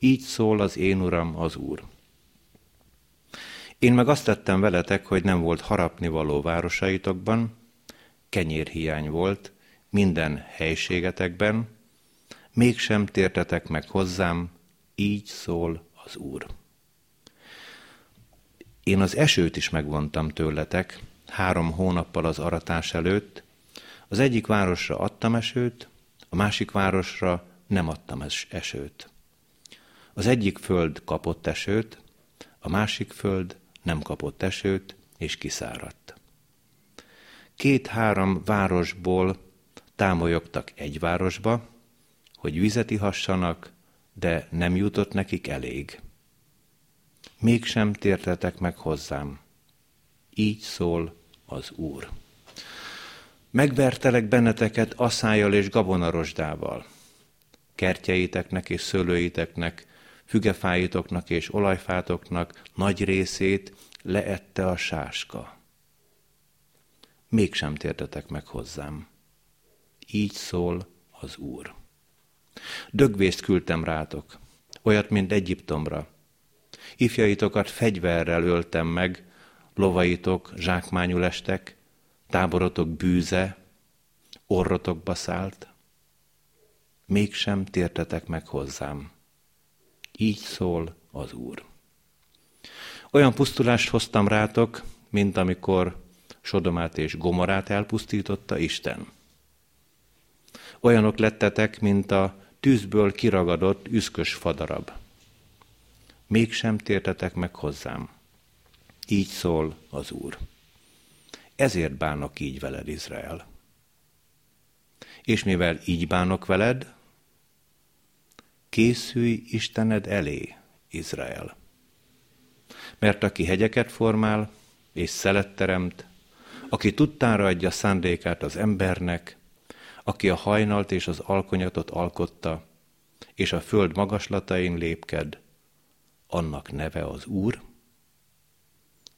így szól az én uram, az Úr. Én meg azt tettem veletek, hogy nem volt harapni való városaitokban, kenyérhiány volt minden helységetekben, mégsem tértetek meg hozzám, így szól az Úr. Én az esőt is megvontam tőletek, három hónappal az aratás előtt, az egyik városra adtam esőt, a másik városra nem adtam esőt. Az egyik föld kapott esőt, a másik föld nem kapott esőt, és kiszáradt. Két-három városból támolyogtak egy városba, hogy vizet ihassanak, de nem jutott nekik elég. Mégsem tértetek meg hozzám. Így szól az Úr. Megvertelek benneteket aszájjal és gabonarosdával. Kertjeiteknek és szőlőiteknek, fügefáitoknak és olajfátoknak nagy részét leette a sáska. Mégsem tértetek meg hozzám. Így szól az Úr. Dögvészt küldtem rátok, olyat, mint Egyiptomra. Ifjaitokat fegyverrel öltem meg, lovaitok zsákmányul estek, táborotok bűze, orrotokba szállt. Mégsem tértetek meg hozzám. Így szól az Úr. Olyan pusztulást hoztam rátok, mint amikor Sodomát és Gomorát elpusztította Isten. Olyanok lettetek, mint a tűzből kiragadott üszkös fadarab. Mégsem tértetek meg hozzám. Így szól az Úr. Ezért bánok így veled, Izrael. És mivel így bánok veled, készülj Istened elé, Izrael. Mert aki hegyeket formál és szelet teremt, aki tudtára adja szándékát az embernek, aki a hajnalt és az alkonyatot alkotta, és a föld magaslatain lépked, annak neve az Úr,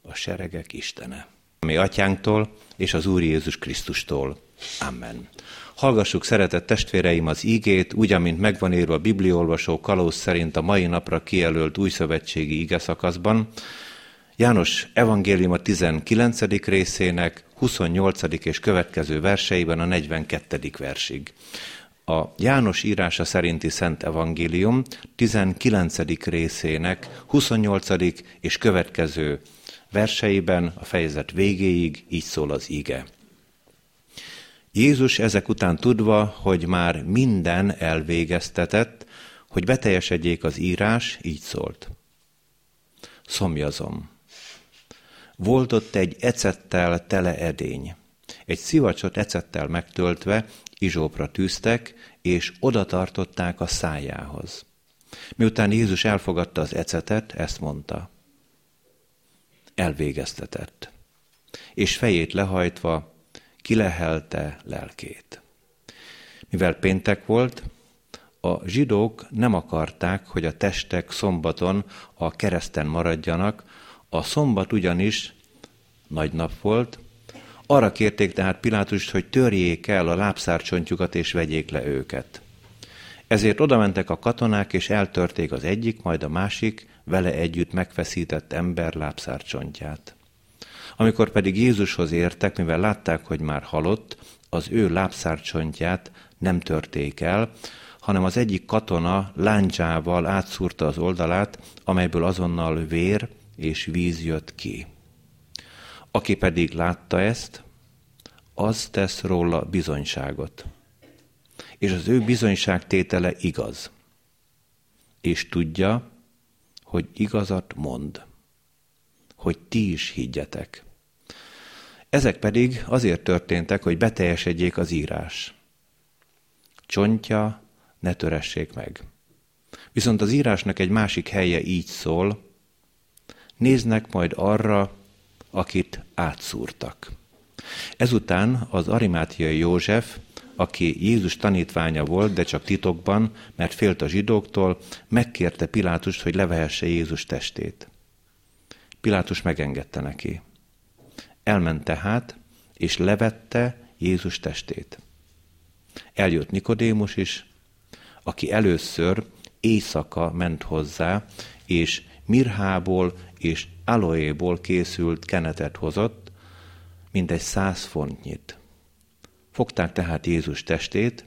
a seregek Istene. Mi atyánktól és az Úr Jézus Krisztustól. Amen. Hallgassuk, szeretett testvéreim, az ígét, úgy, amint megvan írva a bibliolvasó kalóz szerint a mai napra kijelölt újszövetségi ige szakaszban, János evangélium a 19. részének 28. és következő verseiben a 42. versig. A János írása szerinti Szent Evangélium 19. részének 28. és következő verseiben a fejezet végéig így szól az ige. Jézus ezek után tudva, hogy már minden elvégeztetett, hogy beteljesedjék az írás, így szólt. Szomjazom. Volt ott egy ecettel tele edény. Egy szivacsot ecettel megtöltve izsópra tűztek, és oda tartották a szájához. Miután Jézus elfogadta az ecetet, ezt mondta. Elvégeztetett. És fejét lehajtva kilehelte lelkét. Mivel péntek volt, a zsidók nem akarták, hogy a testek szombaton a kereszten maradjanak, a szombat ugyanis nagy nap volt, arra kérték tehát Pilátust, hogy törjék el a lábszárcsontjukat és vegyék le őket. Ezért odamentek a katonák, és eltörték az egyik, majd a másik, vele együtt megfeszített ember lábszárcsontját. Amikor pedig Jézushoz értek, mivel látták, hogy már halott, az ő lábszárcsontját nem törték el, hanem az egyik katona láncsával átszúrta az oldalát, amelyből azonnal vér és víz jött ki. Aki pedig látta ezt, az tesz róla bizonyságot. És az ő bizonyságtétele igaz. És tudja, hogy igazat mond. Hogy ti is higgyetek. Ezek pedig azért történtek, hogy beteljesedjék az írás. Csontja ne töressék meg. Viszont az írásnak egy másik helye így szól, néznek majd arra, akit átszúrtak. Ezután az arimátiai József, aki Jézus tanítványa volt, de csak titokban, mert félt a zsidóktól, megkérte Pilátust, hogy levehesse Jézus testét. Pilátus megengedte neki. Elment tehát, és levette Jézus testét. Eljött Nikodémus is, aki először éjszaka ment hozzá, és mirhából és aloéból készült kenetet hozott, mindegy száz fontnyit. Fogták tehát Jézus testét,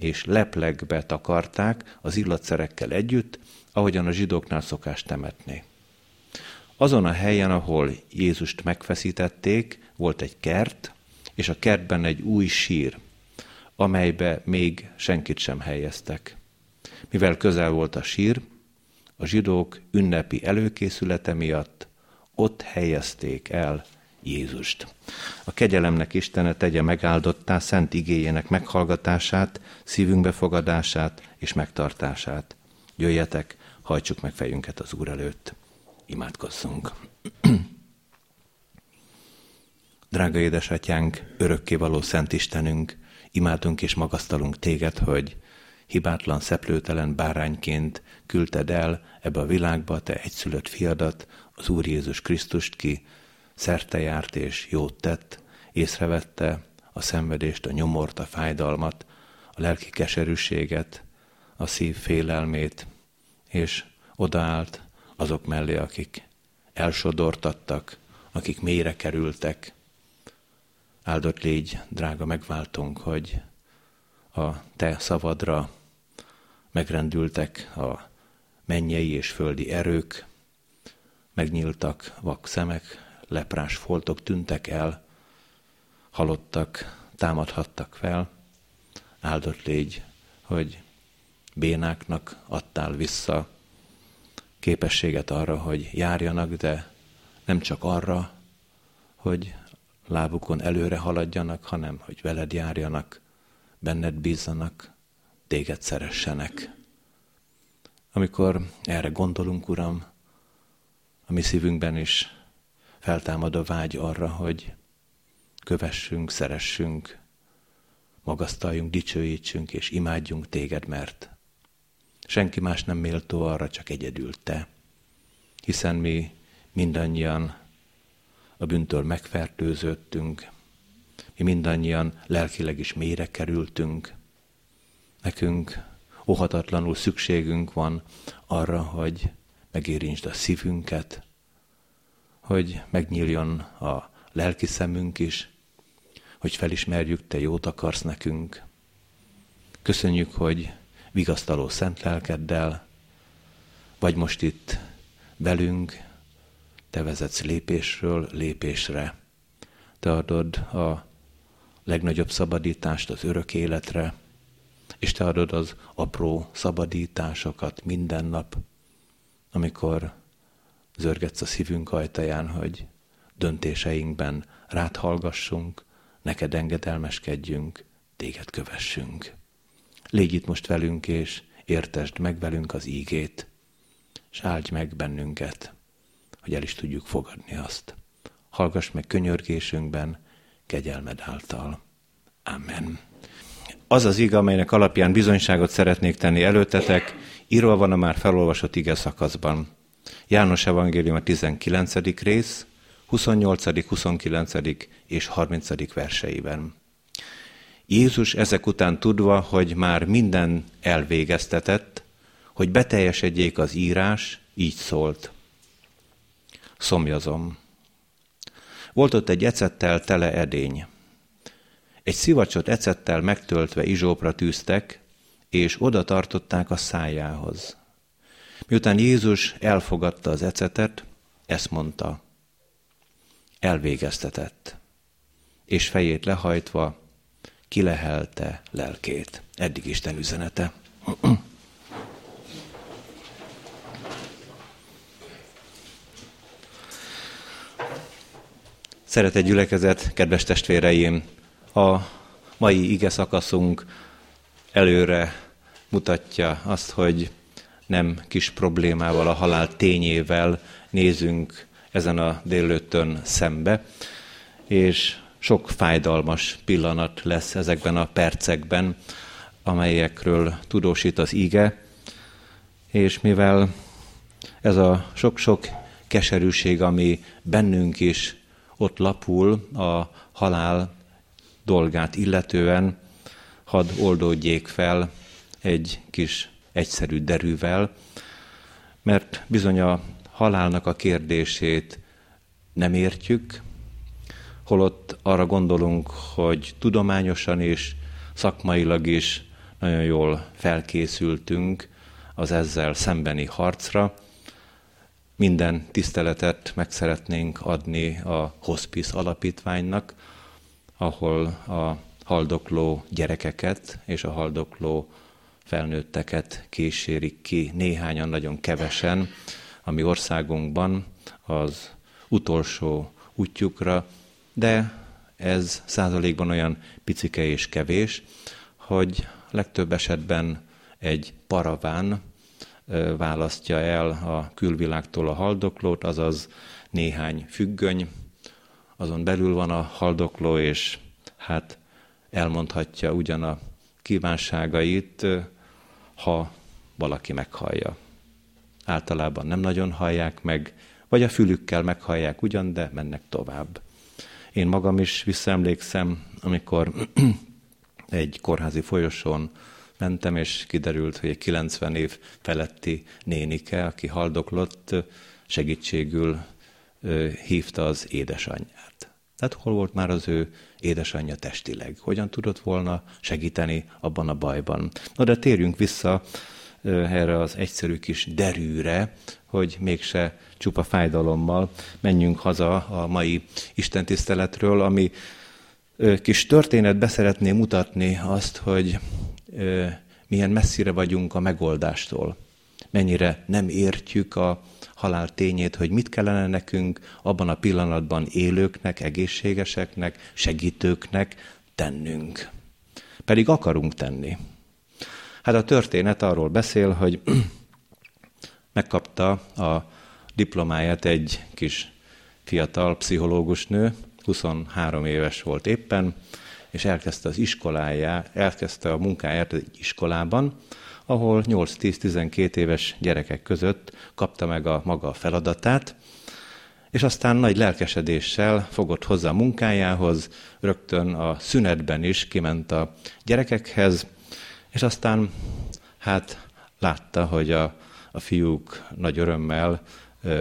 és leplegbe takarták az illatszerekkel együtt, ahogyan a zsidóknál szokás temetni. Azon a helyen, ahol Jézust megfeszítették, volt egy kert, és a kertben egy új sír, amelybe még senkit sem helyeztek. Mivel közel volt a sír, a zsidók ünnepi előkészülete miatt ott helyezték el Jézust. A kegyelemnek Istene tegye megáldottá szent igéjének meghallgatását, szívünk befogadását és megtartását. Jöjjetek, hajtsuk meg fejünket az Úr előtt. Imádkozzunk. Drága édesatyánk, örökkévaló Szent Istenünk, imádunk és magasztalunk téged, hogy hibátlan, szeplőtelen bárányként küldted el ebbe a világba te egyszülött fiadat, az Úr Jézus Krisztust, ki szerte járt és jót tett, észrevette a szenvedést, a nyomort, a fájdalmat, a lelki keserűséget, a szív félelmét, és odaállt azok mellé, akik elsodortattak, akik mélyre kerültek. Áldott légy, drága megváltunk, hogy a te szavadra megrendültek a mennyei és földi erők, megnyíltak vak szemek, leprás foltok tűntek el, halottak támadhattak fel, áldott légy, hogy bénáknak adtál vissza képességet arra, hogy járjanak, de nem csak arra, hogy lábukon előre haladjanak, hanem hogy veled járjanak, benned bízzanak, téged szeressenek. Amikor erre gondolunk, Uram, a mi szívünkben is feltámad a vágy arra, hogy kövessünk, szeressünk, magasztaljunk, dicsőítsünk és imádjunk téged, mert senki más nem méltó arra, csak egyedül te. Hiszen mi mindannyian a bűntől megfertőzöttünk, mi mindannyian lelkileg is mélyre kerültünk. Nekünk óhatatlanul szükségünk van arra, hogy megérintsd a szívünket, hogy megnyíljon a lelki szemünk is, hogy felismerjük, te jót akarsz nekünk. Köszönjük, hogy vigasztaló szent lelkeddel, vagy most itt velünk, te vezetsz lépésről lépésre. Te adod a legnagyobb szabadítást az örök életre, és te adod az apró szabadításokat minden nap, amikor zörgetsz a szívünk ajtaján, hogy döntéseinkben rád hallgassunk, neked engedelmeskedjünk, téged kövessünk. Légy itt most velünk, és értesd meg velünk az ígét, és áldj meg bennünket, hogy el is tudjuk fogadni azt. Hallgass meg könyörgésünkben, kegyelmed által. Amen. Az az ige, amelynek alapján bizonyságot szeretnék tenni előtetek, írva van a már felolvasott ige szakaszban. János Evangélium a 19. rész, 28., 29. és 30. verseiben. Jézus ezek után tudva, hogy már minden elvégeztetett, hogy beteljesedjék az írás, így szólt. Szomjazom. Volt ott egy ecettel tele edény. Egy szivacsot ecettel megtöltve izsópra tűztek, és oda tartották a szájához. Miután Jézus elfogadta az ecetet, ezt mondta, elvégeztetett, és fejét lehajtva kilehelte lelkét. Eddig Isten üzenete. Szeretett gyülekezet, kedves testvéreim, a mai ige szakaszunk előre mutatja azt, hogy nem kis problémával, a halál tényével nézünk ezen a délőttön szembe, és sok fájdalmas pillanat lesz ezekben a percekben, amelyekről tudósít az ige, és mivel ez a sok-sok keserűség, ami bennünk is ott lapul a halál dolgát illetően, hadd oldódjék fel egy kis egyszerű derűvel, mert bizony a halálnak a kérdését nem értjük, holott arra gondolunk, hogy tudományosan és szakmailag is nagyon jól felkészültünk az ezzel szembeni harcra. Minden tiszteletet meg szeretnénk adni a Hospice alapítványnak, ahol a haldokló gyerekeket és a haldokló felnőtteket kísérik ki néhányan, nagyon kevesen, a mi országunkban az utolsó útjukra, de ez százalékban olyan picike és kevés, hogy legtöbb esetben egy paraván választja el a külvilágtól a haldoklót, azaz néhány függöny, azon belül van a haldokló, és hát elmondhatja ugyan a kívánságait, ha valaki meghallja. Általában nem nagyon hallják meg, vagy a fülükkel meghallják ugyan, de mennek tovább. Én magam is visszaemlékszem, amikor egy kórházi folyosón mentem, és kiderült, hogy egy 90 év feletti nénike, aki haldoklott, segítségül hívta az édesanyját. Tehát hol volt már az ő édesanyja testileg? Hogyan tudott volna segíteni abban a bajban? Na de térjünk vissza erre az egyszerű kis derűre, hogy mégse csupa fájdalommal menjünk haza a mai istentiszteletről, ami kis történetbe szeretném mutatni azt, hogy milyen messzire vagyunk a megoldástól. Mennyire nem értjük a halál tényét, hogy mit kellene nekünk abban a pillanatban élőknek, egészségeseknek, segítőknek tennünk. Pedig akarunk tenni. Hát a történet arról beszél, hogy megkapta a diplomáját egy kis fiatal pszichológus nő, 23 éves volt éppen, és elkezdte az iskoláját, elkezdte a munkáját egy iskolában, ahol 8-10-12 éves gyerekek között kapta meg a maga a feladatát, és aztán nagy lelkesedéssel fogott hozzá a munkájához, rögtön a szünetben is kiment a gyerekekhez, és aztán hát látta, hogy a, a fiúk nagy örömmel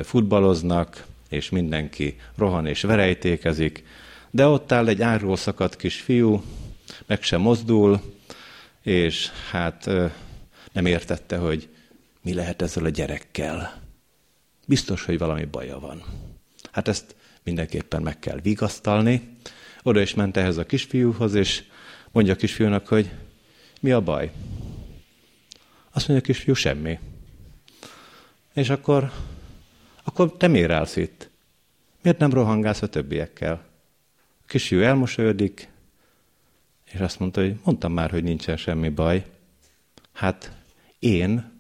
futballoznak, és mindenki rohan és verejtékezik, de ott áll egy árról szakadt kis fiú, meg sem mozdul, és hát nem értette, hogy mi lehet ezzel a gyerekkel. Biztos, hogy valami baja van. Hát ezt mindenképpen meg kell vigasztalni. Oda is ment ehhez a kisfiúhoz, és mondja a kisfiúnak, hogy mi a baj? Azt mondja a kisfiú, semmi. És akkor, akkor te miért állsz itt? Miért nem rohangálsz a többiekkel? A kisfiú elmosolyodik, és azt mondta, hogy mondtam már, hogy nincsen semmi baj. Hát én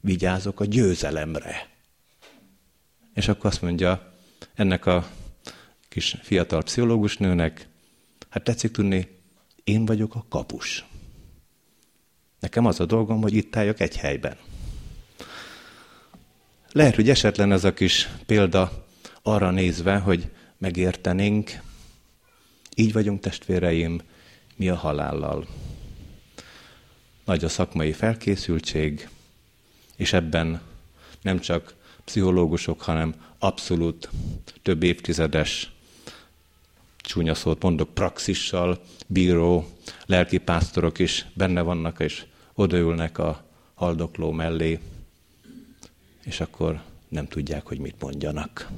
vigyázok a győzelemre. És akkor azt mondja ennek a kis fiatal pszichológus nőnek, hát tetszik tudni, én vagyok a kapus. Nekem az a dolgom, hogy itt álljak egy helyben. Lehet, hogy esetlen ez a kis példa arra nézve, hogy megértenénk, így vagyunk testvéreim, mi a halállal. Nagy a szakmai felkészültség, és ebben nem csak pszichológusok, hanem abszolút több évtizedes, csúnya szót mondok, praxissal bíró lelkipásztorok is benne vannak, és odaülnek a haldokló mellé, és akkor nem tudják, hogy mit mondjanak.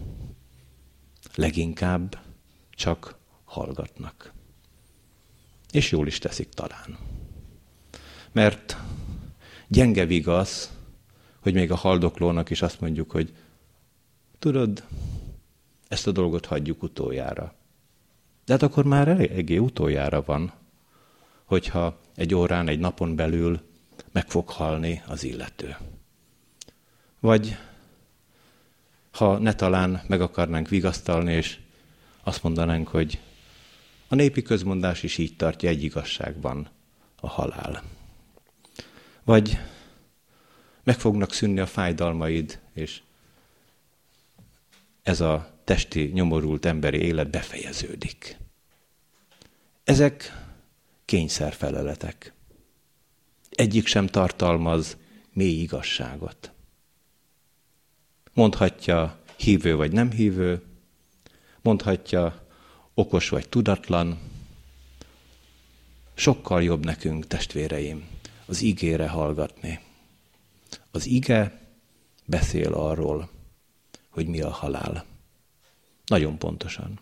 Leginkább csak hallgatnak. És jól is teszik talán. Mert gyenge vigasz, hogy még a haldoklónak is azt mondjuk, hogy tudod, ezt a dolgot hagyjuk utoljára. De hát akkor már eléggé utoljára van, hogyha egy órán, egy napon belül meg fog halni az illető. Vagy ha ne talán meg akarnánk vigasztalni, és azt mondanánk, hogy a népi közmondás is így tartja egy igazságban a halál. Vagy meg fognak szűnni a fájdalmaid, és ez a testi, nyomorult emberi élet befejeződik. Ezek kényszerfeleletek. Egyik sem tartalmaz mély igazságot. Mondhatja hívő vagy nem hívő, mondhatja okos vagy tudatlan, sokkal jobb nekünk, testvéreim, az igére hallgatni. Az ige beszél arról, hogy mi a halál. Nagyon pontosan,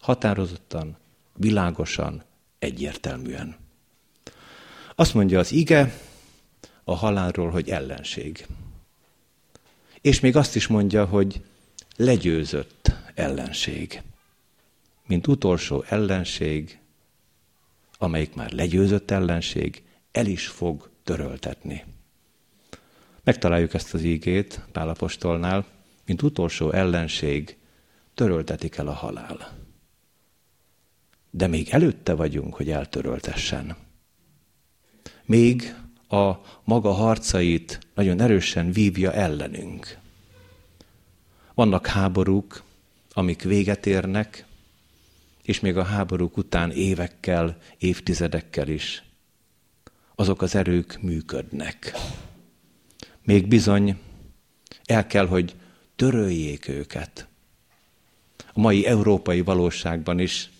határozottan, világosan, egyértelműen. Azt mondja az ige a halálról, hogy ellenség. És még azt is mondja, hogy legyőzött ellenség. Mint utolsó ellenség, amelyik már legyőzött ellenség, el is fog töröltetni. Megtaláljuk ezt az ígét Pálapostolnál, mint utolsó ellenség, töröltetik el a halál. De még előtte vagyunk, hogy eltöröltessen. Még a maga harcait nagyon erősen vívja ellenünk. Vannak háborúk, amik véget érnek, és még a háborúk után évekkel, évtizedekkel is azok az erők működnek. Még bizony el kell, hogy töröljék őket. A mai európai valóságban is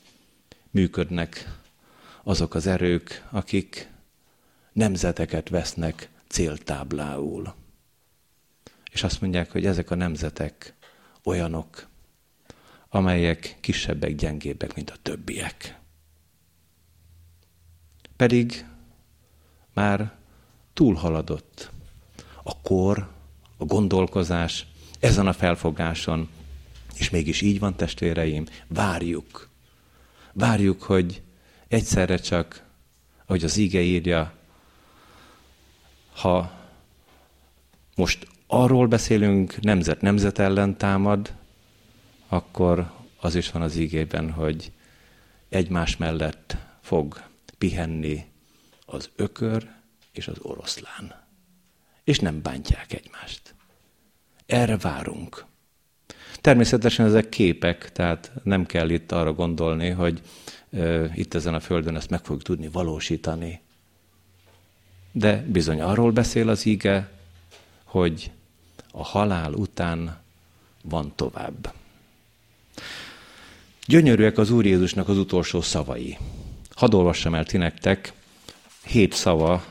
működnek azok az erők, akik nemzeteket vesznek céltáblául. És azt mondják, hogy ezek a nemzetek olyanok, amelyek kisebbek, gyengébbek, mint a többiek. Pedig már túlhaladott a kor, a gondolkozás ezen a felfogáson, és mégis így van, testvéreim, várjuk. Várjuk, hogy egyszerre csak, ahogy az íge írja, ha most arról beszélünk, nemzet nemzet ellen támad, akkor az is van az ígében, hogy egymás mellett fog pihenni az ökör és az oroszlán. És nem bántják egymást. Erre várunk. Természetesen ezek képek, tehát nem kell itt arra gondolni, hogy itt ezen a földön ezt meg fogjuk tudni valósítani. De bizony arról beszél az ige, hogy a halál után van tovább. Gyönyörűek az Úr Jézusnak az utolsó szavai. Hadd olvassam el ti nektek, hét szava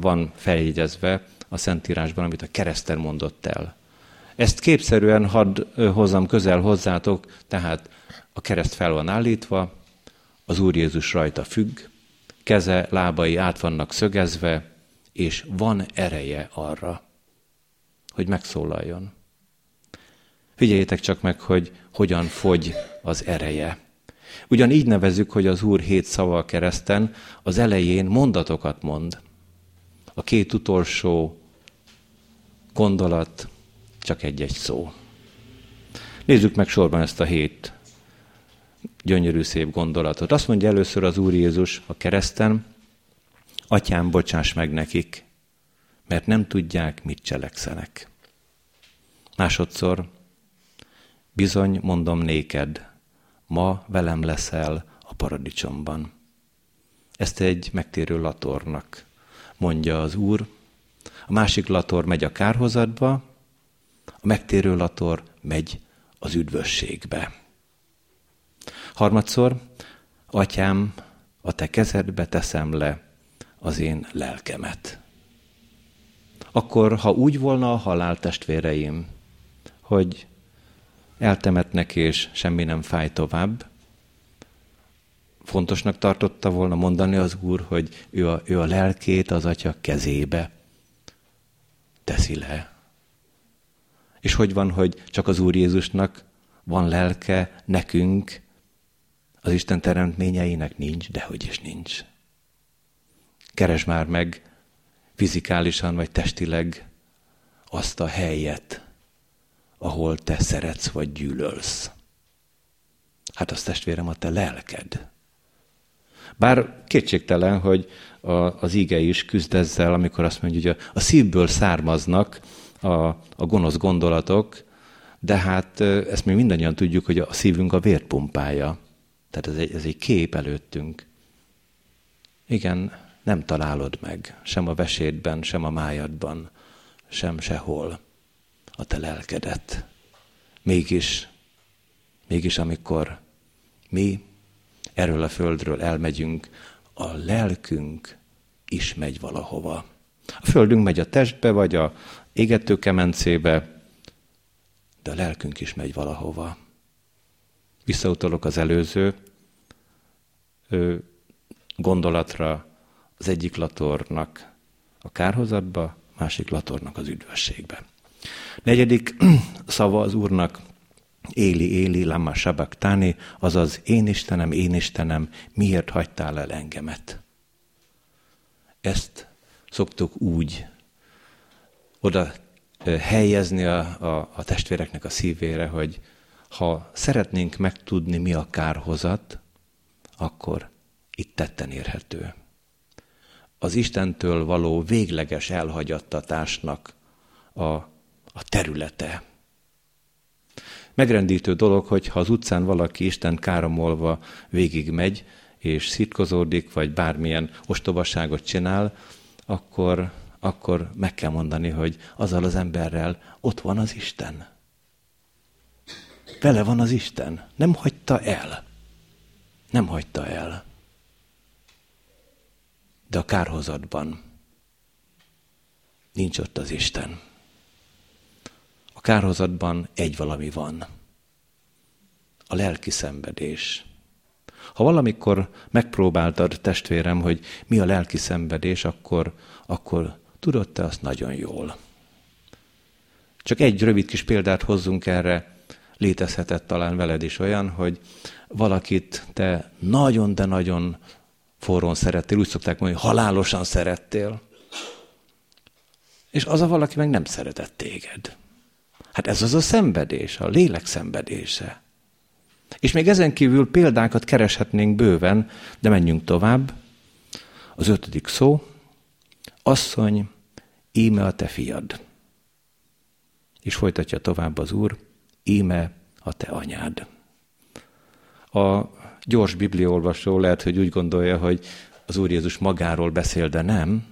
van feljegyezve a Szentírásban, amit a kereszten mondott el. Ezt képszerűen hadd hozzam közel hozzátok, tehát a kereszt fel van állítva, az Úr Jézus rajta függ, keze, lábai át vannak szögezve, és van ereje arra, hogy megszólaljon. Figyeljétek csak meg, hogy hogyan fogy az ereje. Ugyan így nevezük, hogy az Úr hét szava kereszten, az elején mondatokat mond. A két utolsó gondolat csak egy-egy szó. Nézzük meg sorban ezt a hét gyönyörű szép gondolatot. Azt mondja először az Úr Jézus a kereszten, Atyám, bocsáss meg nekik, mert nem tudják, mit cselekszenek. Másodszor, bizony mondom néked, ma velem leszel a paradicsomban. Ezt egy megtérő latornak mondja az Úr. A másik lator megy a kárhozatba, a megtérő lator megy az üdvösségbe. Harmadszor, atyám, a te kezedbe teszem le az én lelkemet. Akkor, ha úgy volna a halál testvéreim, hogy eltemetnek és semmi nem fáj tovább, fontosnak tartotta volna mondani az Úr, hogy ő a, ő a lelkét az Atya kezébe teszi le. És hogy van, hogy csak az Úr Jézusnak van lelke, nekünk, az Isten teremtményeinek nincs, dehogy is nincs. Keresd már meg fizikálisan vagy testileg azt a helyet, ahol te szeretsz vagy gyűlölsz. Hát az testvérem a te lelked. Bár kétségtelen, hogy a, az ige is küzd ezzel, amikor azt mondja, hogy a, a szívből származnak a, a gonosz gondolatok, de hát ezt mi mindannyian tudjuk, hogy a szívünk a vérpumpája. Tehát ez egy, ez egy kép előttünk. Igen, nem találod meg, sem a vesédben, sem a májadban, sem sehol a te lelkedet. Mégis, mégis amikor mi erről a földről elmegyünk, a lelkünk is megy valahova. A földünk megy a testbe, vagy a égető kemencébe, de a lelkünk is megy valahova. Visszautalok az előző gondolatra, az egyik latornak a kárhozatba, másik latornak az üdvösségbe. Negyedik szava az Úrnak, Éli, Éli, lama sabaktáni, azaz én Istenem, én Istenem, miért hagytál el engemet? Ezt szoktuk úgy oda helyezni a, a, a testvéreknek a szívére, hogy ha szeretnénk megtudni, mi a kárhozat, akkor itt tetten érhető. Az Istentől való végleges elhagyattatásnak a, a területe. Megrendítő dolog, hogy ha az utcán valaki Isten káromolva végigmegy, és szitkozódik, vagy bármilyen ostobaságot csinál, akkor, akkor meg kell mondani, hogy azzal az emberrel ott van az Isten. Vele van az Isten. Nem hagyta el. Nem hagyta el. De a kárhozatban nincs ott az Isten. A kárhozatban egy valami van. A lelki szenvedés. Ha valamikor megpróbáltad, testvérem, hogy mi a lelki szenvedés, akkor, akkor tudod te azt nagyon jól. Csak egy rövid kis példát hozzunk erre. Létezhetett talán veled is olyan, hogy valakit te nagyon, de nagyon forrón szerettél, úgy szokták mondani, hogy halálosan szerettél. És az a valaki meg nem szeretett téged. Hát ez az a szenvedés, a lélek szenvedése. És még ezen kívül példákat kereshetnénk bőven, de menjünk tovább. Az ötödik szó, asszony, íme a te fiad. És folytatja tovább az úr, íme a te anyád. A gyors bibliaolvasó lehet, hogy úgy gondolja, hogy az Úr Jézus magáról beszél, de nem,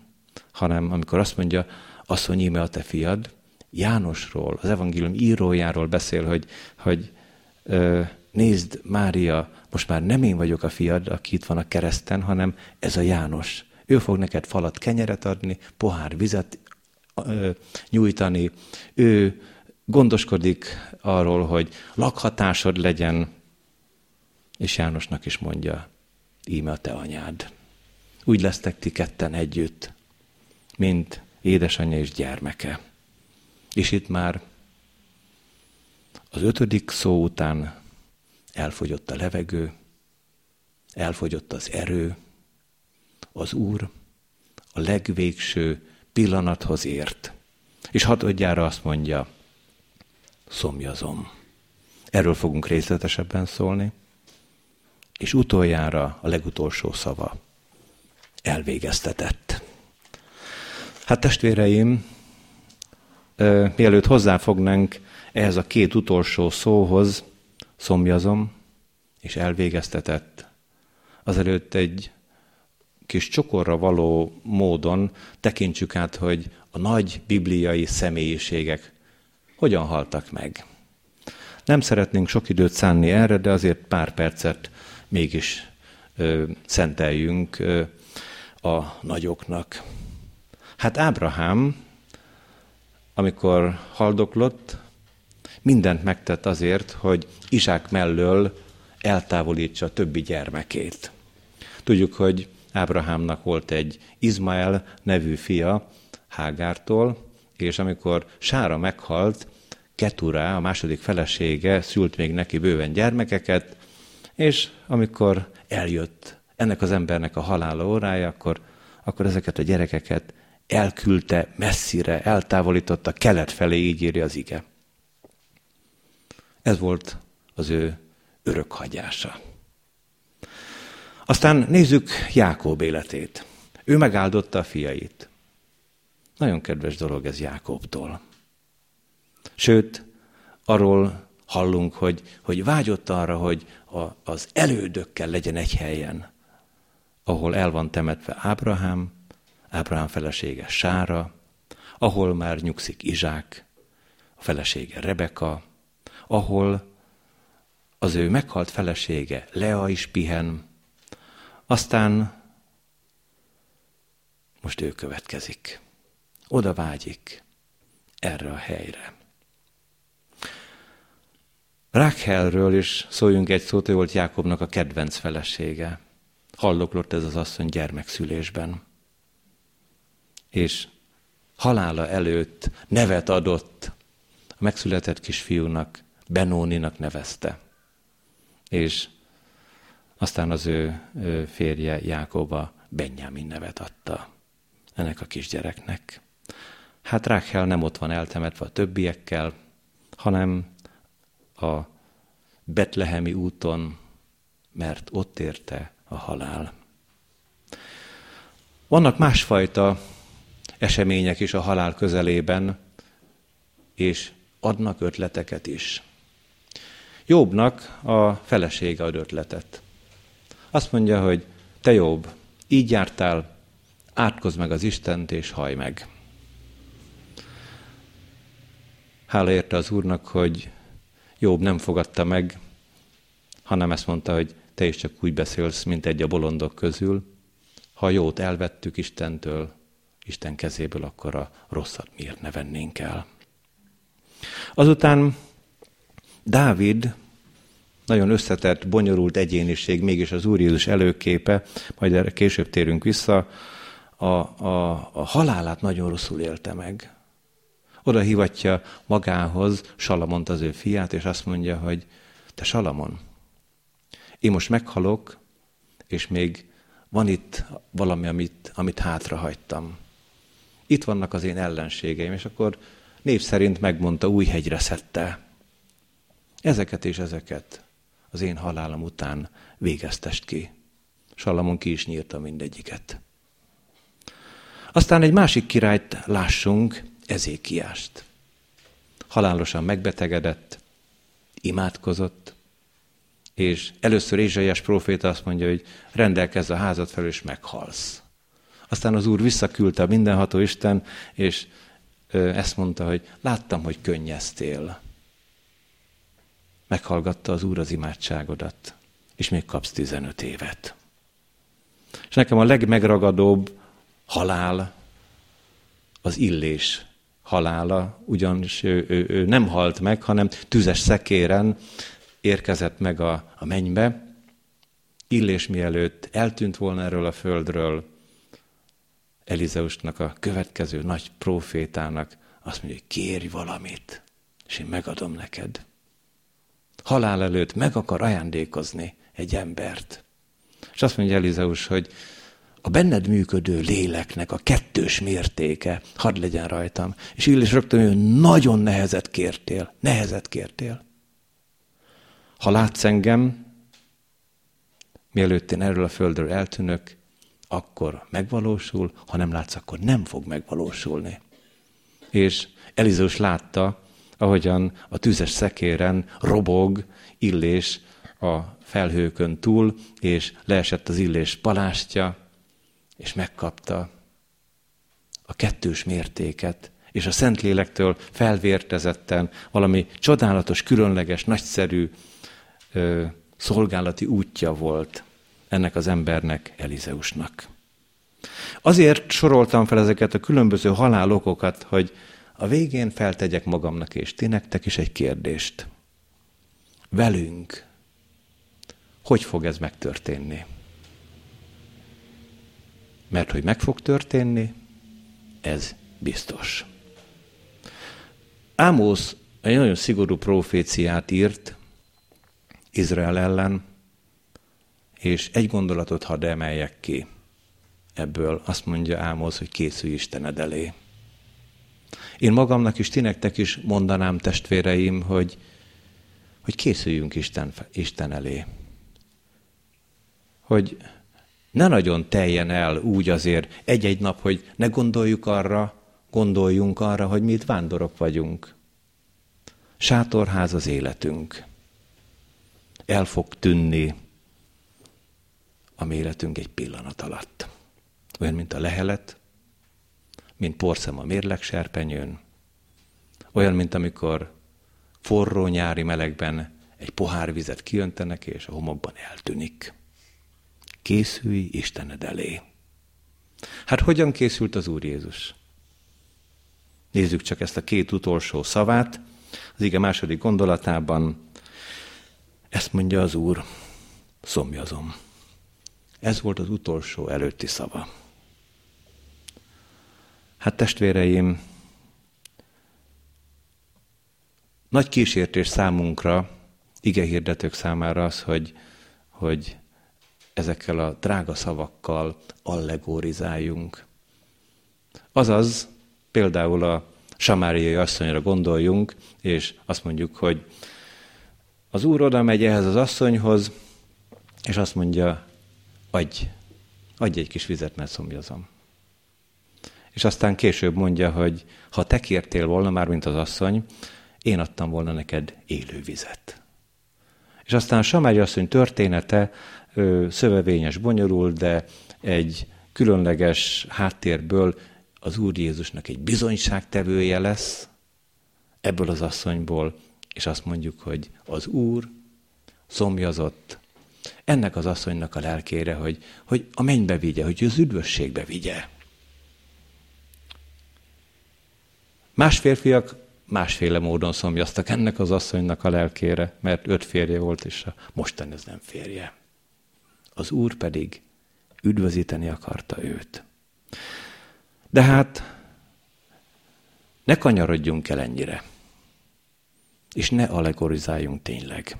hanem amikor azt mondja, asszony, íme a te fiad, Jánosról, az evangélium írójáról beszél, hogy, hogy nézd, Mária, most már nem én vagyok a fiad, aki itt van a kereszten, hanem ez a János. Ő fog neked falat kenyeret adni, pohár vizet nyújtani, ő gondoskodik arról, hogy lakhatásod legyen, és Jánosnak is mondja, íme a te anyád. Úgy lesztek ti ketten együtt, mint édesanyja és gyermeke. És itt már az ötödik szó után elfogyott a levegő, elfogyott az erő, az Úr a legvégső pillanathoz ért. És hatodjára azt mondja, szomjazom. Erről fogunk részletesebben szólni. És utoljára a legutolsó szava, elvégeztetett. Hát testvéreim, mielőtt hozzáfognánk ehhez a két utolsó szóhoz, szomjazom és elvégeztetett, azelőtt egy kis csokorra való módon tekintsük át, hogy a nagy bibliai személyiségek hogyan haltak meg. Nem szeretnénk sok időt szánni erre, de azért pár percet mégis ö, szenteljünk ö, a nagyoknak. Hát Ábrahám, amikor haldoklott, mindent megtett azért, hogy Izsák mellől eltávolítsa a többi gyermekét. Tudjuk, hogy Ábrahámnak volt egy Izmael nevű fia Hágártól, és amikor Sára meghalt, Keturá, a második felesége szült még neki bőven gyermekeket, és amikor eljött ennek az embernek a halála órája, akkor, akkor ezeket a gyerekeket elküldte messzire, eltávolította kelet felé, így írja az ige. Ez volt az ő örökhagyása. Aztán nézzük Jákob életét. Ő megáldotta a fiait. Nagyon kedves dolog ez Jákobtól. Sőt, arról hallunk, hogy, hogy vágyott arra, hogy a, az elődökkel legyen egy helyen. ahol el van temetve Ábrahám, Ábrahám felesége Sára, ahol már nyugszik Izsák, a felesége Rebeka, ahol az ő meghalt felesége Lea is pihen, aztán most ő következik. Oda vágyik erre a helyre. Rákhelről is szóljunk egy szót, ő volt Jákobnak a kedvenc felesége. Halloklott ez az asszony gyermekszülésben. És halála előtt nevet adott a megszületett kisfiúnak, Benóninak nevezte. És aztán az ő, férje Jákoba Benjamin nevet adta ennek a kisgyereknek. Hát Rákhel nem ott van eltemetve a többiekkel, hanem a Betlehemi úton, mert ott érte a halál. Vannak másfajta események is a halál közelében, és adnak ötleteket is. Jobbnak a felesége ad ötletet. Azt mondja, hogy te jobb, így jártál, átkozz meg az Istent, és haj meg. Hála érte az Úrnak, hogy Jobb nem fogadta meg, hanem ezt mondta, hogy te is csak úgy beszélsz, mint egy a bolondok közül. Ha jót elvettük Istentől, Isten kezéből, akkor a rosszat miért ne vennénk el. Azután Dávid nagyon összetett, bonyolult egyéniség, mégis az Úr Jézus előképe, majd erre később térünk vissza, a, a, a halálát nagyon rosszul élte meg. Oda hívatja magához Salamont az ő fiát, és azt mondja, hogy te Salamon, én most meghalok, és még van itt valami, amit, amit hátrahagytam. Itt vannak az én ellenségeim, és akkor név szerint megmondta, új hegyre szedte. Ezeket és ezeket az én halálom után végeztest ki. Salamon ki is nyírta mindegyiket. Aztán egy másik királyt lássunk, Ezékiást. Halálosan megbetegedett, imádkozott, és először Ézsaiás próféta azt mondja, hogy rendelkezz a házat fel, és meghalsz. Aztán az Úr visszaküldte a mindenható Isten, és ezt mondta, hogy láttam, hogy könnyeztél. Meghallgatta az Úr az imádságodat, és még kapsz 15 évet. És nekem a legmegragadóbb halál az illés halála, ugyanis ő, ő, ő nem halt meg, hanem tüzes szekéren érkezett meg a, a mennybe. Illés mielőtt eltűnt volna erről a földről, Elizeusnak a következő nagy profétának azt mondja, hogy kérj valamit, és én megadom neked. Halál előtt meg akar ajándékozni egy embert. És azt mondja Elizeus, hogy a benned működő léleknek a kettős mértéke hadd legyen rajtam. És Illés rögtön, hogy nagyon nehezet kértél, nehezet kértél. Ha látsz engem, mielőtt én erről a földről eltűnök, akkor megvalósul, ha nem látsz, akkor nem fog megvalósulni. És Elizeus látta, ahogyan a tüzes szekéren robog Illés a felhőkön túl, és leesett az Illés palástja, és megkapta a kettős mértéket, és a Szentlélektől felvértezetten valami csodálatos, különleges, nagyszerű ö, szolgálati útja volt ennek az embernek, Elizeusnak. Azért soroltam fel ezeket a különböző halálokokat, hogy a végén feltegyek magamnak és ti nektek is egy kérdést. Velünk hogy fog ez megtörténni? Mert hogy meg fog történni, ez biztos. Ámosz egy nagyon szigorú proféciát írt Izrael ellen, és egy gondolatot hadd emeljek ki ebből. Azt mondja Ámosz, hogy készülj Istened elé. Én magamnak is, ti nektek is mondanám, testvéreim, hogy, hogy készüljünk Isten, Isten elé. Hogy ne nagyon teljen el úgy azért egy-egy nap, hogy ne gondoljuk arra, gondoljunk arra, hogy mi itt vándorok vagyunk. Sátorház az életünk. El fog tűnni a mi életünk egy pillanat alatt. Olyan, mint a lehelet, mint porszem a mérlegserpenyőn, olyan, mint amikor forró nyári melegben egy pohár vizet kiöntenek, és a homokban eltűnik. Készülj Istened elé. Hát hogyan készült az Úr Jézus? Nézzük csak ezt a két utolsó szavát. Az ige második gondolatában ezt mondja az Úr, szomjazom. Ez volt az utolsó előtti szava. Hát testvéreim, nagy kísértés számunkra, hirdetők számára az, hogy, hogy ezekkel a drága szavakkal allegorizáljunk. Azaz, például a samáriai asszonyra gondoljunk, és azt mondjuk, hogy az úr oda megy ehhez az asszonyhoz, és azt mondja, adj, adj egy kis vizet, mert szomjazom. És aztán később mondja, hogy ha te kértél volna, már mint az asszony, én adtam volna neked élő vizet. És aztán a Samári asszony története szövevényes, bonyolult, de egy különleges háttérből az Úr Jézusnak egy bizonyságtevője lesz ebből az asszonyból, és azt mondjuk, hogy az Úr szomjazott ennek az asszonynak a lelkére, hogy, hogy a mennybe vigye, hogy az üdvösségbe vigye. Más férfiak másféle módon szomjaztak ennek az asszonynak a lelkére, mert öt férje volt, és a mostan ez nem férje. Az Úr pedig üdvözíteni akarta őt. De hát ne kanyarodjunk el ennyire, és ne allegorizáljunk tényleg,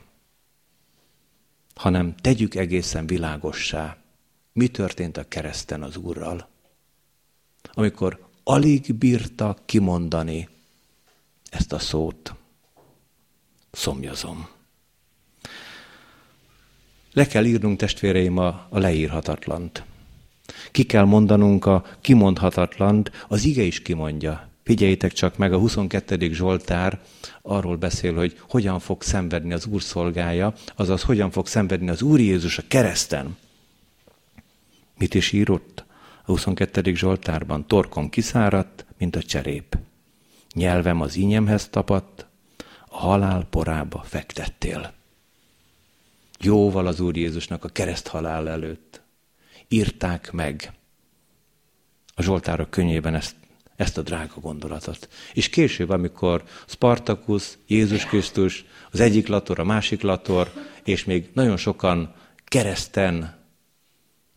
hanem tegyük egészen világossá, mi történt a kereszten az Úrral, amikor alig bírta kimondani ezt a szót. Szomjazom. Le kell írnunk, testvéreim, a, a leírhatatlant. Ki kell mondanunk a kimondhatatlant, az ige is kimondja. Figyeljétek csak meg, a 22. Zsoltár arról beszél, hogy hogyan fog szenvedni az Úr szolgája, azaz hogyan fog szenvedni az Úr Jézus a kereszten. Mit is írott a 22. Zsoltárban? Torkom kiszáradt, mint a cserép. Nyelvem az ínyemhez tapadt, a halál porába fektettél. Jóval az Úr Jézusnak a kereszt halál előtt írták meg a Zsoltárok könyvében ezt, ezt a drága gondolatot. És később, amikor Spartacus, Jézus Krisztus, az egyik lator, a másik lator, és még nagyon sokan kereszten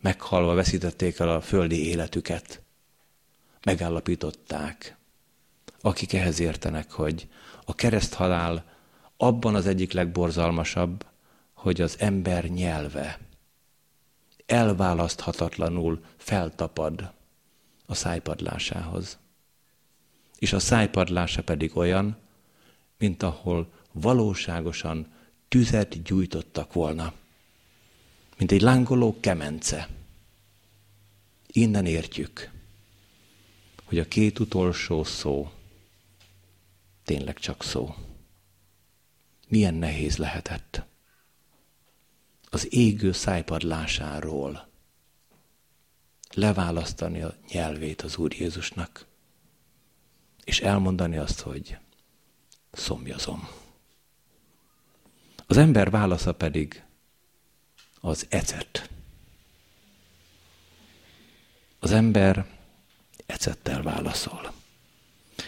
meghalva veszítették el a földi életüket, megállapították, akik ehhez értenek, hogy a kereszthalál abban az egyik legborzalmasabb, hogy az ember nyelve elválaszthatatlanul feltapad a szájpadlásához. És a szájpadlása pedig olyan, mint ahol valóságosan tüzet gyújtottak volna, mint egy lángoló kemence. Innen értjük, hogy a két utolsó szó tényleg csak szó. Milyen nehéz lehetett az égő szájpadlásáról leválasztani a nyelvét az Úr Jézusnak, és elmondani azt, hogy szomjazom. Az ember válasza pedig az ecet. Az ember ecettel válaszol.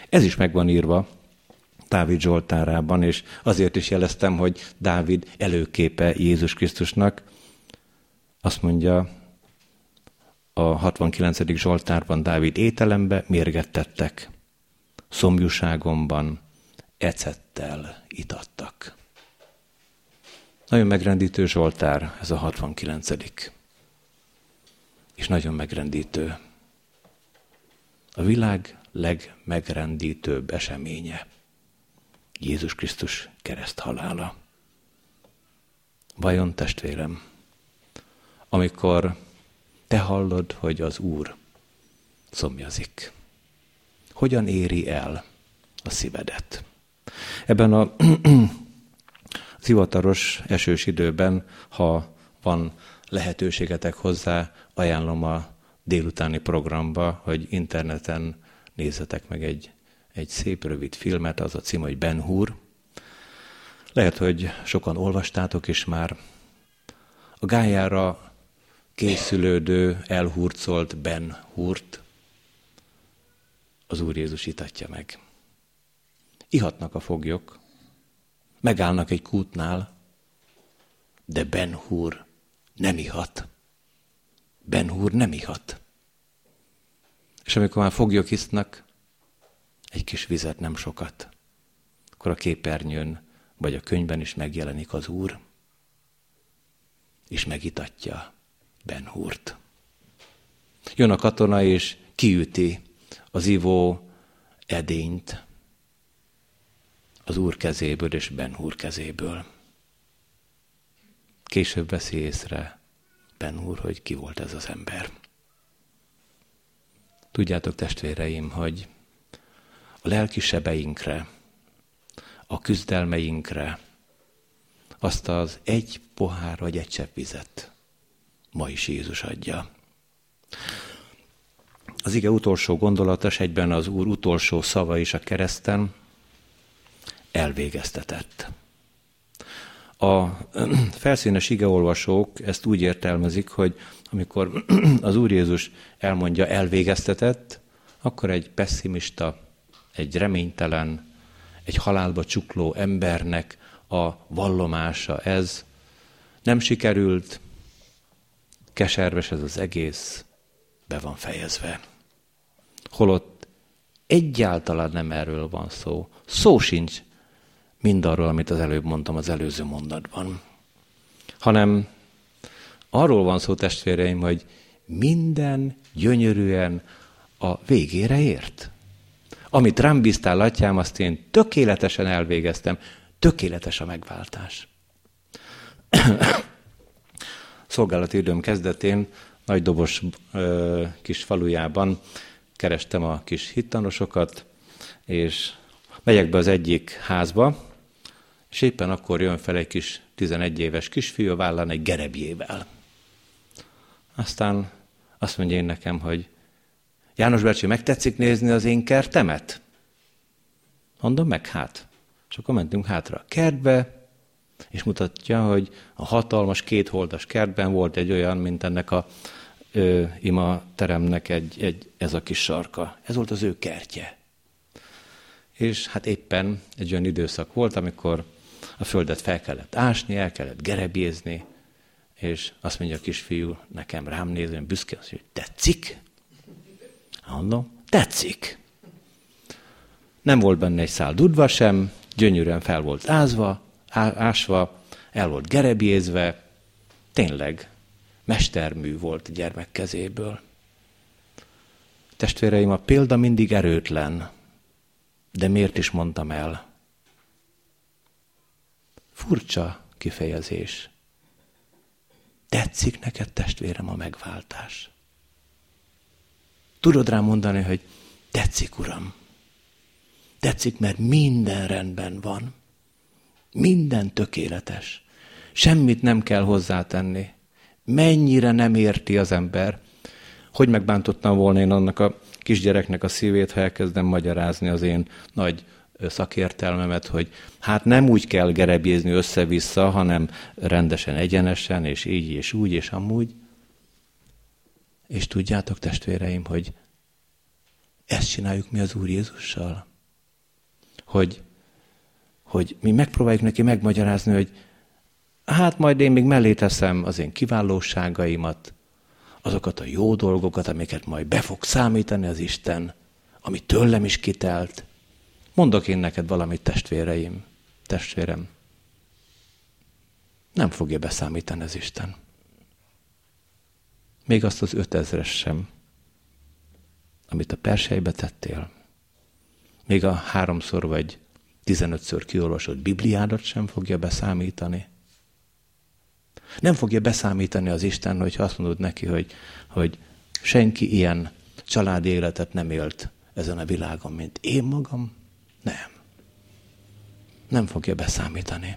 Ez is meg van írva Dávid Zsoltárában, és azért is jeleztem, hogy Dávid előképe Jézus Krisztusnak. Azt mondja a 69. Zsoltárban Dávid ételembe mérgettettek, szomjúságomban ecettel itattak. Nagyon megrendítő Zsoltár ez a 69. És nagyon megrendítő. A világ legmegrendítőbb eseménye. Jézus Krisztus kereszt halála. Vajon testvérem, amikor te hallod, hogy az Úr szomjazik, hogyan éri el a szívedet? Ebben a zivataros esős időben, ha van lehetőségetek hozzá, ajánlom a délutáni programba, hogy interneten nézzetek meg egy, egy szép rövid filmet, az a cím, hogy Ben Hur. Lehet, hogy sokan olvastátok is már. A gájára készülődő, elhurcolt Ben Hurt az Úr Jézus itatja meg. Ihatnak a foglyok, megállnak egy kútnál, de Ben Hur nem ihat. Ben Hur nem ihat. És amikor már foglyok isznak, egy kis vizet, nem sokat, akkor a képernyőn vagy a könyvben is megjelenik az Úr, és megitatja Ben Hurt. Jön a katona, és kiüti az ivó edényt az Úr kezéből és Ben Hur kezéből. Később veszi észre Ben úr, hogy ki volt ez az ember. Tudjátok, testvéreim, hogy a lelki sebeinkre, a küzdelmeinkre azt az egy pohár vagy egy csepp vizet ma is Jézus adja. Az ige utolsó gondolata, egyben az Úr utolsó szava is a kereszten, elvégeztetett. A felszínes igeolvasók ezt úgy értelmezik, hogy amikor az Úr Jézus elmondja elvégeztetett, akkor egy pessimista, egy reménytelen, egy halálba csukló embernek a vallomása ez. Nem sikerült, keserves ez az egész, be van fejezve. Holott egyáltalán nem erről van szó. Szó sincs mindarról, amit az előbb mondtam az előző mondatban. Hanem arról van szó, testvéreim, hogy minden gyönyörűen a végére ért. Amit rám bíztál, atyám, azt én tökéletesen elvégeztem. Tökéletes a megváltás. Szolgálati időm kezdetén Nagydobos ö, kis falujában kerestem a kis hittanosokat, és megyek be az egyik házba, és éppen akkor jön fel egy kis 11 éves kisfiú a vállán egy gerebjével. Aztán azt mondja én nekem, hogy János Bercsi, megtetszik nézni az én kertemet? Mondom meg, hát. És akkor mentünk hátra a kertbe, és mutatja, hogy a hatalmas kétholdas kertben volt egy olyan, mint ennek a ö, ima teremnek egy, egy, ez a kis sarka. Ez volt az ő kertje. És hát éppen egy olyan időszak volt, amikor a földet fel kellett ásni, el kellett gerebézni, és azt mondja a kisfiú nekem rám nézően büszke, azt mondja, hogy tetszik? Mondom, tetszik. Nem volt benne egy szál dudva sem, gyönyörűen fel volt ázva, ásva, el volt gerebjézve, tényleg mestermű volt a gyermek kezéből. Testvéreim, a példa mindig erőtlen, de miért is mondtam el? Furcsa kifejezés. Tetszik neked, testvérem, a megváltás? Tudod rám mondani, hogy tetszik, Uram. Tetszik, mert minden rendben van. Minden tökéletes. Semmit nem kell hozzátenni. Mennyire nem érti az ember. Hogy megbántottam volna én annak a kisgyereknek a szívét, ha elkezdem magyarázni az én nagy szakértelmemet, hogy hát nem úgy kell gerebjézni össze-vissza, hanem rendesen, egyenesen, és így, és úgy, és amúgy. És tudjátok, testvéreim, hogy ezt csináljuk mi az Úr Jézussal? Hogy, hogy mi megpróbáljuk neki megmagyarázni, hogy hát majd én még mellé teszem az én kiválóságaimat, azokat a jó dolgokat, amiket majd be fog számítani az Isten, ami tőlem is kitelt, Mondok én neked valamit, testvéreim, testvérem. Nem fogja beszámítani az Isten. Még azt az ötezres sem, amit a persejbe tettél. Még a háromszor vagy tizenötször kiolvasott Bibliádat sem fogja beszámítani. Nem fogja beszámítani az Isten, hogy azt mondod neki, hogy, hogy senki ilyen családi életet nem élt ezen a világon, mint én magam, nem. Nem fogja beszámítani.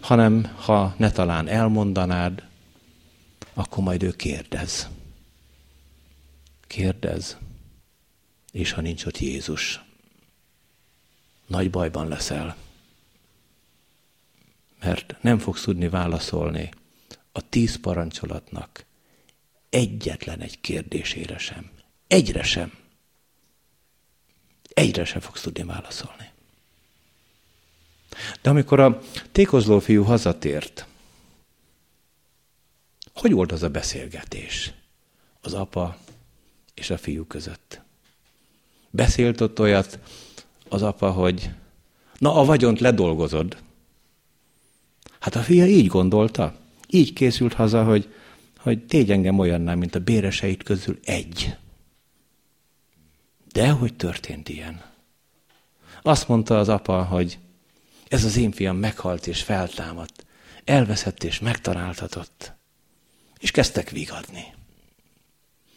Hanem, ha ne talán elmondanád, akkor majd ő kérdez. Kérdez, és ha nincs ott Jézus, nagy bajban leszel. Mert nem fogsz tudni válaszolni a tíz parancsolatnak egyetlen egy kérdésére sem. Egyre sem. Egyre sem fogsz tudni válaszolni. De amikor a tékozló fiú hazatért, hogy volt az a beszélgetés az apa és a fiú között? Beszélt ott olyat az apa, hogy na a vagyont ledolgozod. Hát a fia így gondolta, így készült haza, hogy, hogy tégy engem olyanná, mint a béreseit közül egy. De hogy történt ilyen? Azt mondta az apa, hogy ez az én fiam meghalt és feltámadt, elveszett és megtaláltatott. És kezdtek vigadni.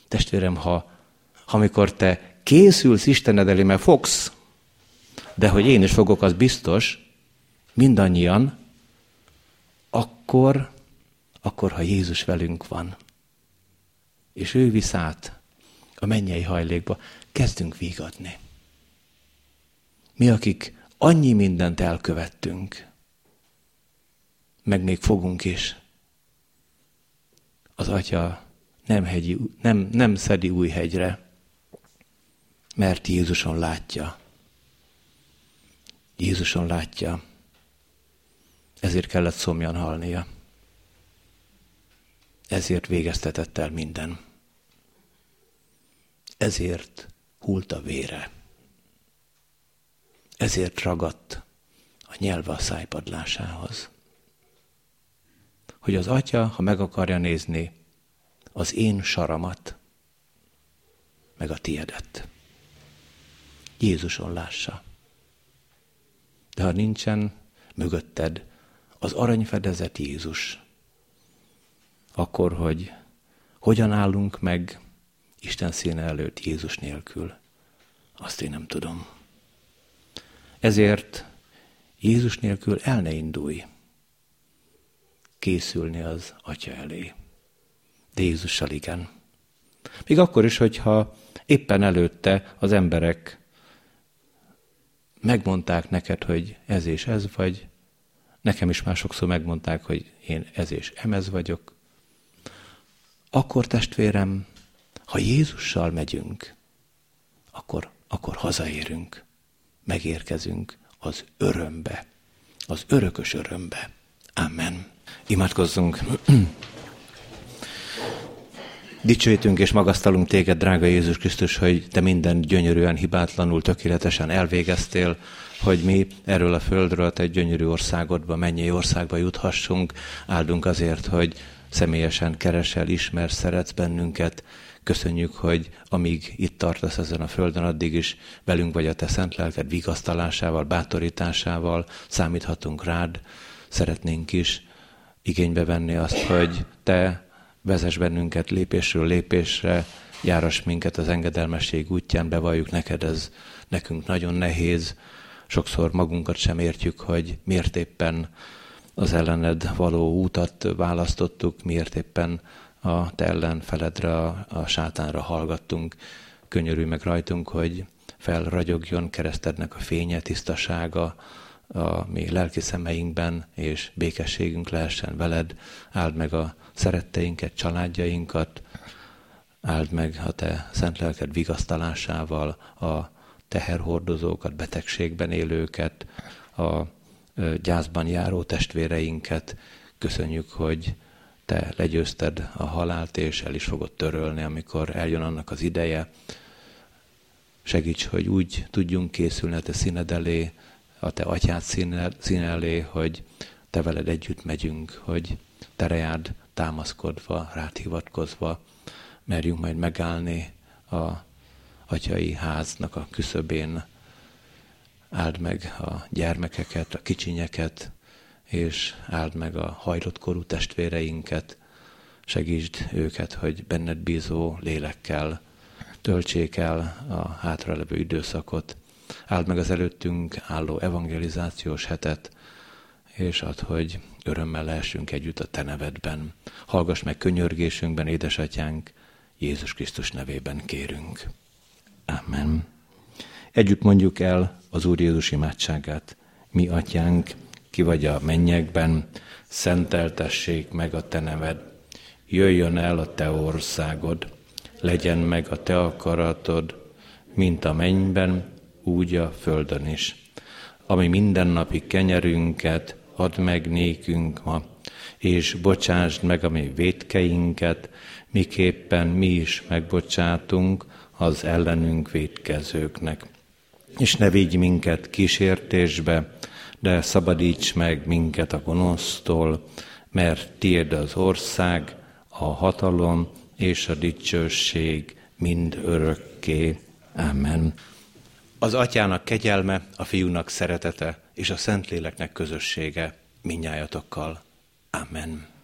Testvérem, ha, ha amikor te készülsz Istened elé, mert fogsz, de hogy én is fogok, az biztos, mindannyian, akkor, akkor ha Jézus velünk van, és ő visz át a mennyei hajlékba, kezdünk vigadni. Mi, akik annyi mindent elkövettünk, meg még fogunk is, az atya nem, hegyi, nem, nem szedi új hegyre, mert Jézuson látja. Jézuson látja. Ezért kellett szomjan halnia. Ezért végeztetett el minden. Ezért hult a vére. Ezért ragadt a nyelve a szájpadlásához. Hogy az atya, ha meg akarja nézni az én saramat, meg a tiedet. Jézuson lássa. De ha nincsen mögötted az aranyfedezet Jézus, akkor, hogy hogyan állunk meg Isten színe előtt Jézus nélkül, azt én nem tudom. Ezért Jézus nélkül el ne indulj készülni az Atya elé. De Jézussal igen. Még akkor is, hogyha éppen előtte az emberek megmondták neked, hogy ez és ez vagy, nekem is már sokszor megmondták, hogy én ez és emez vagyok, akkor testvérem, ha Jézussal megyünk, akkor, akkor hazaérünk, megérkezünk az örömbe, az örökös örömbe. Amen. Imádkozzunk. Dicsőítünk és magasztalunk téged, drága Jézus Krisztus, hogy te minden gyönyörűen, hibátlanul, tökéletesen elvégeztél, hogy mi erről a földről, te gyönyörű országodba, mennyi országba juthassunk. Áldunk azért, hogy személyesen keresel, ismer, szeretsz bennünket. Köszönjük, hogy amíg itt tartasz ezen a földön, addig is velünk vagy a te szent lelked vigasztalásával, bátorításával számíthatunk rád. Szeretnénk is igénybe venni azt, hogy te vezess bennünket lépésről lépésre, járas minket az engedelmesség útján, bevalljuk neked, ez nekünk nagyon nehéz, sokszor magunkat sem értjük, hogy miért éppen az ellened való útat választottuk, miért éppen a te ellenfeledre, a, sátánra hallgattunk. Könyörülj meg rajtunk, hogy felragyogjon keresztednek a fénye, tisztasága, a mi lelki szemeinkben, és békességünk lehessen veled. Áld meg a szeretteinket, családjainkat, áld meg a te szent lelked vigasztalásával a teherhordozókat, betegségben élőket, a gyászban járó testvéreinket. Köszönjük, hogy te legyőzted a halált, és el is fogod törölni, amikor eljön annak az ideje. Segíts, hogy úgy tudjunk készülni a te színed elé, a te atyád színe elé, hogy te veled együtt megyünk, hogy terejád támaszkodva, rád hivatkozva merjünk majd megállni a atyai háznak a küszöbén. Áld meg a gyermekeket, a kicsinyeket, és áld meg a hajlott korú testvéreinket, segítsd őket, hogy benned bízó lélekkel töltsék el a hátralevő időszakot. Áld meg az előttünk álló evangelizációs hetet, és ad, hogy örömmel lehessünk együtt a Te nevedben. Hallgass meg könyörgésünkben, édesatyánk, Jézus Krisztus nevében kérünk. Amen. Együtt mondjuk el az Úr Jézus imádságát. Mi, atyánk, ki vagy a mennyekben, szenteltessék meg a te neved. Jöjjön el a te országod, legyen meg a te akaratod, mint a mennyben, úgy a földön is. Ami mindennapi kenyerünket add meg nékünk ma, és bocsásd meg a mi védkeinket, miképpen mi is megbocsátunk az ellenünk védkezőknek. És ne vigy minket kísértésbe, de szabadíts meg minket a gonosztól, mert tiéd az ország, a hatalom és a dicsőség mind örökké. Amen. Az atyának kegyelme, a fiúnak szeretete és a Szentléleknek közössége minnyájatokkal. Amen.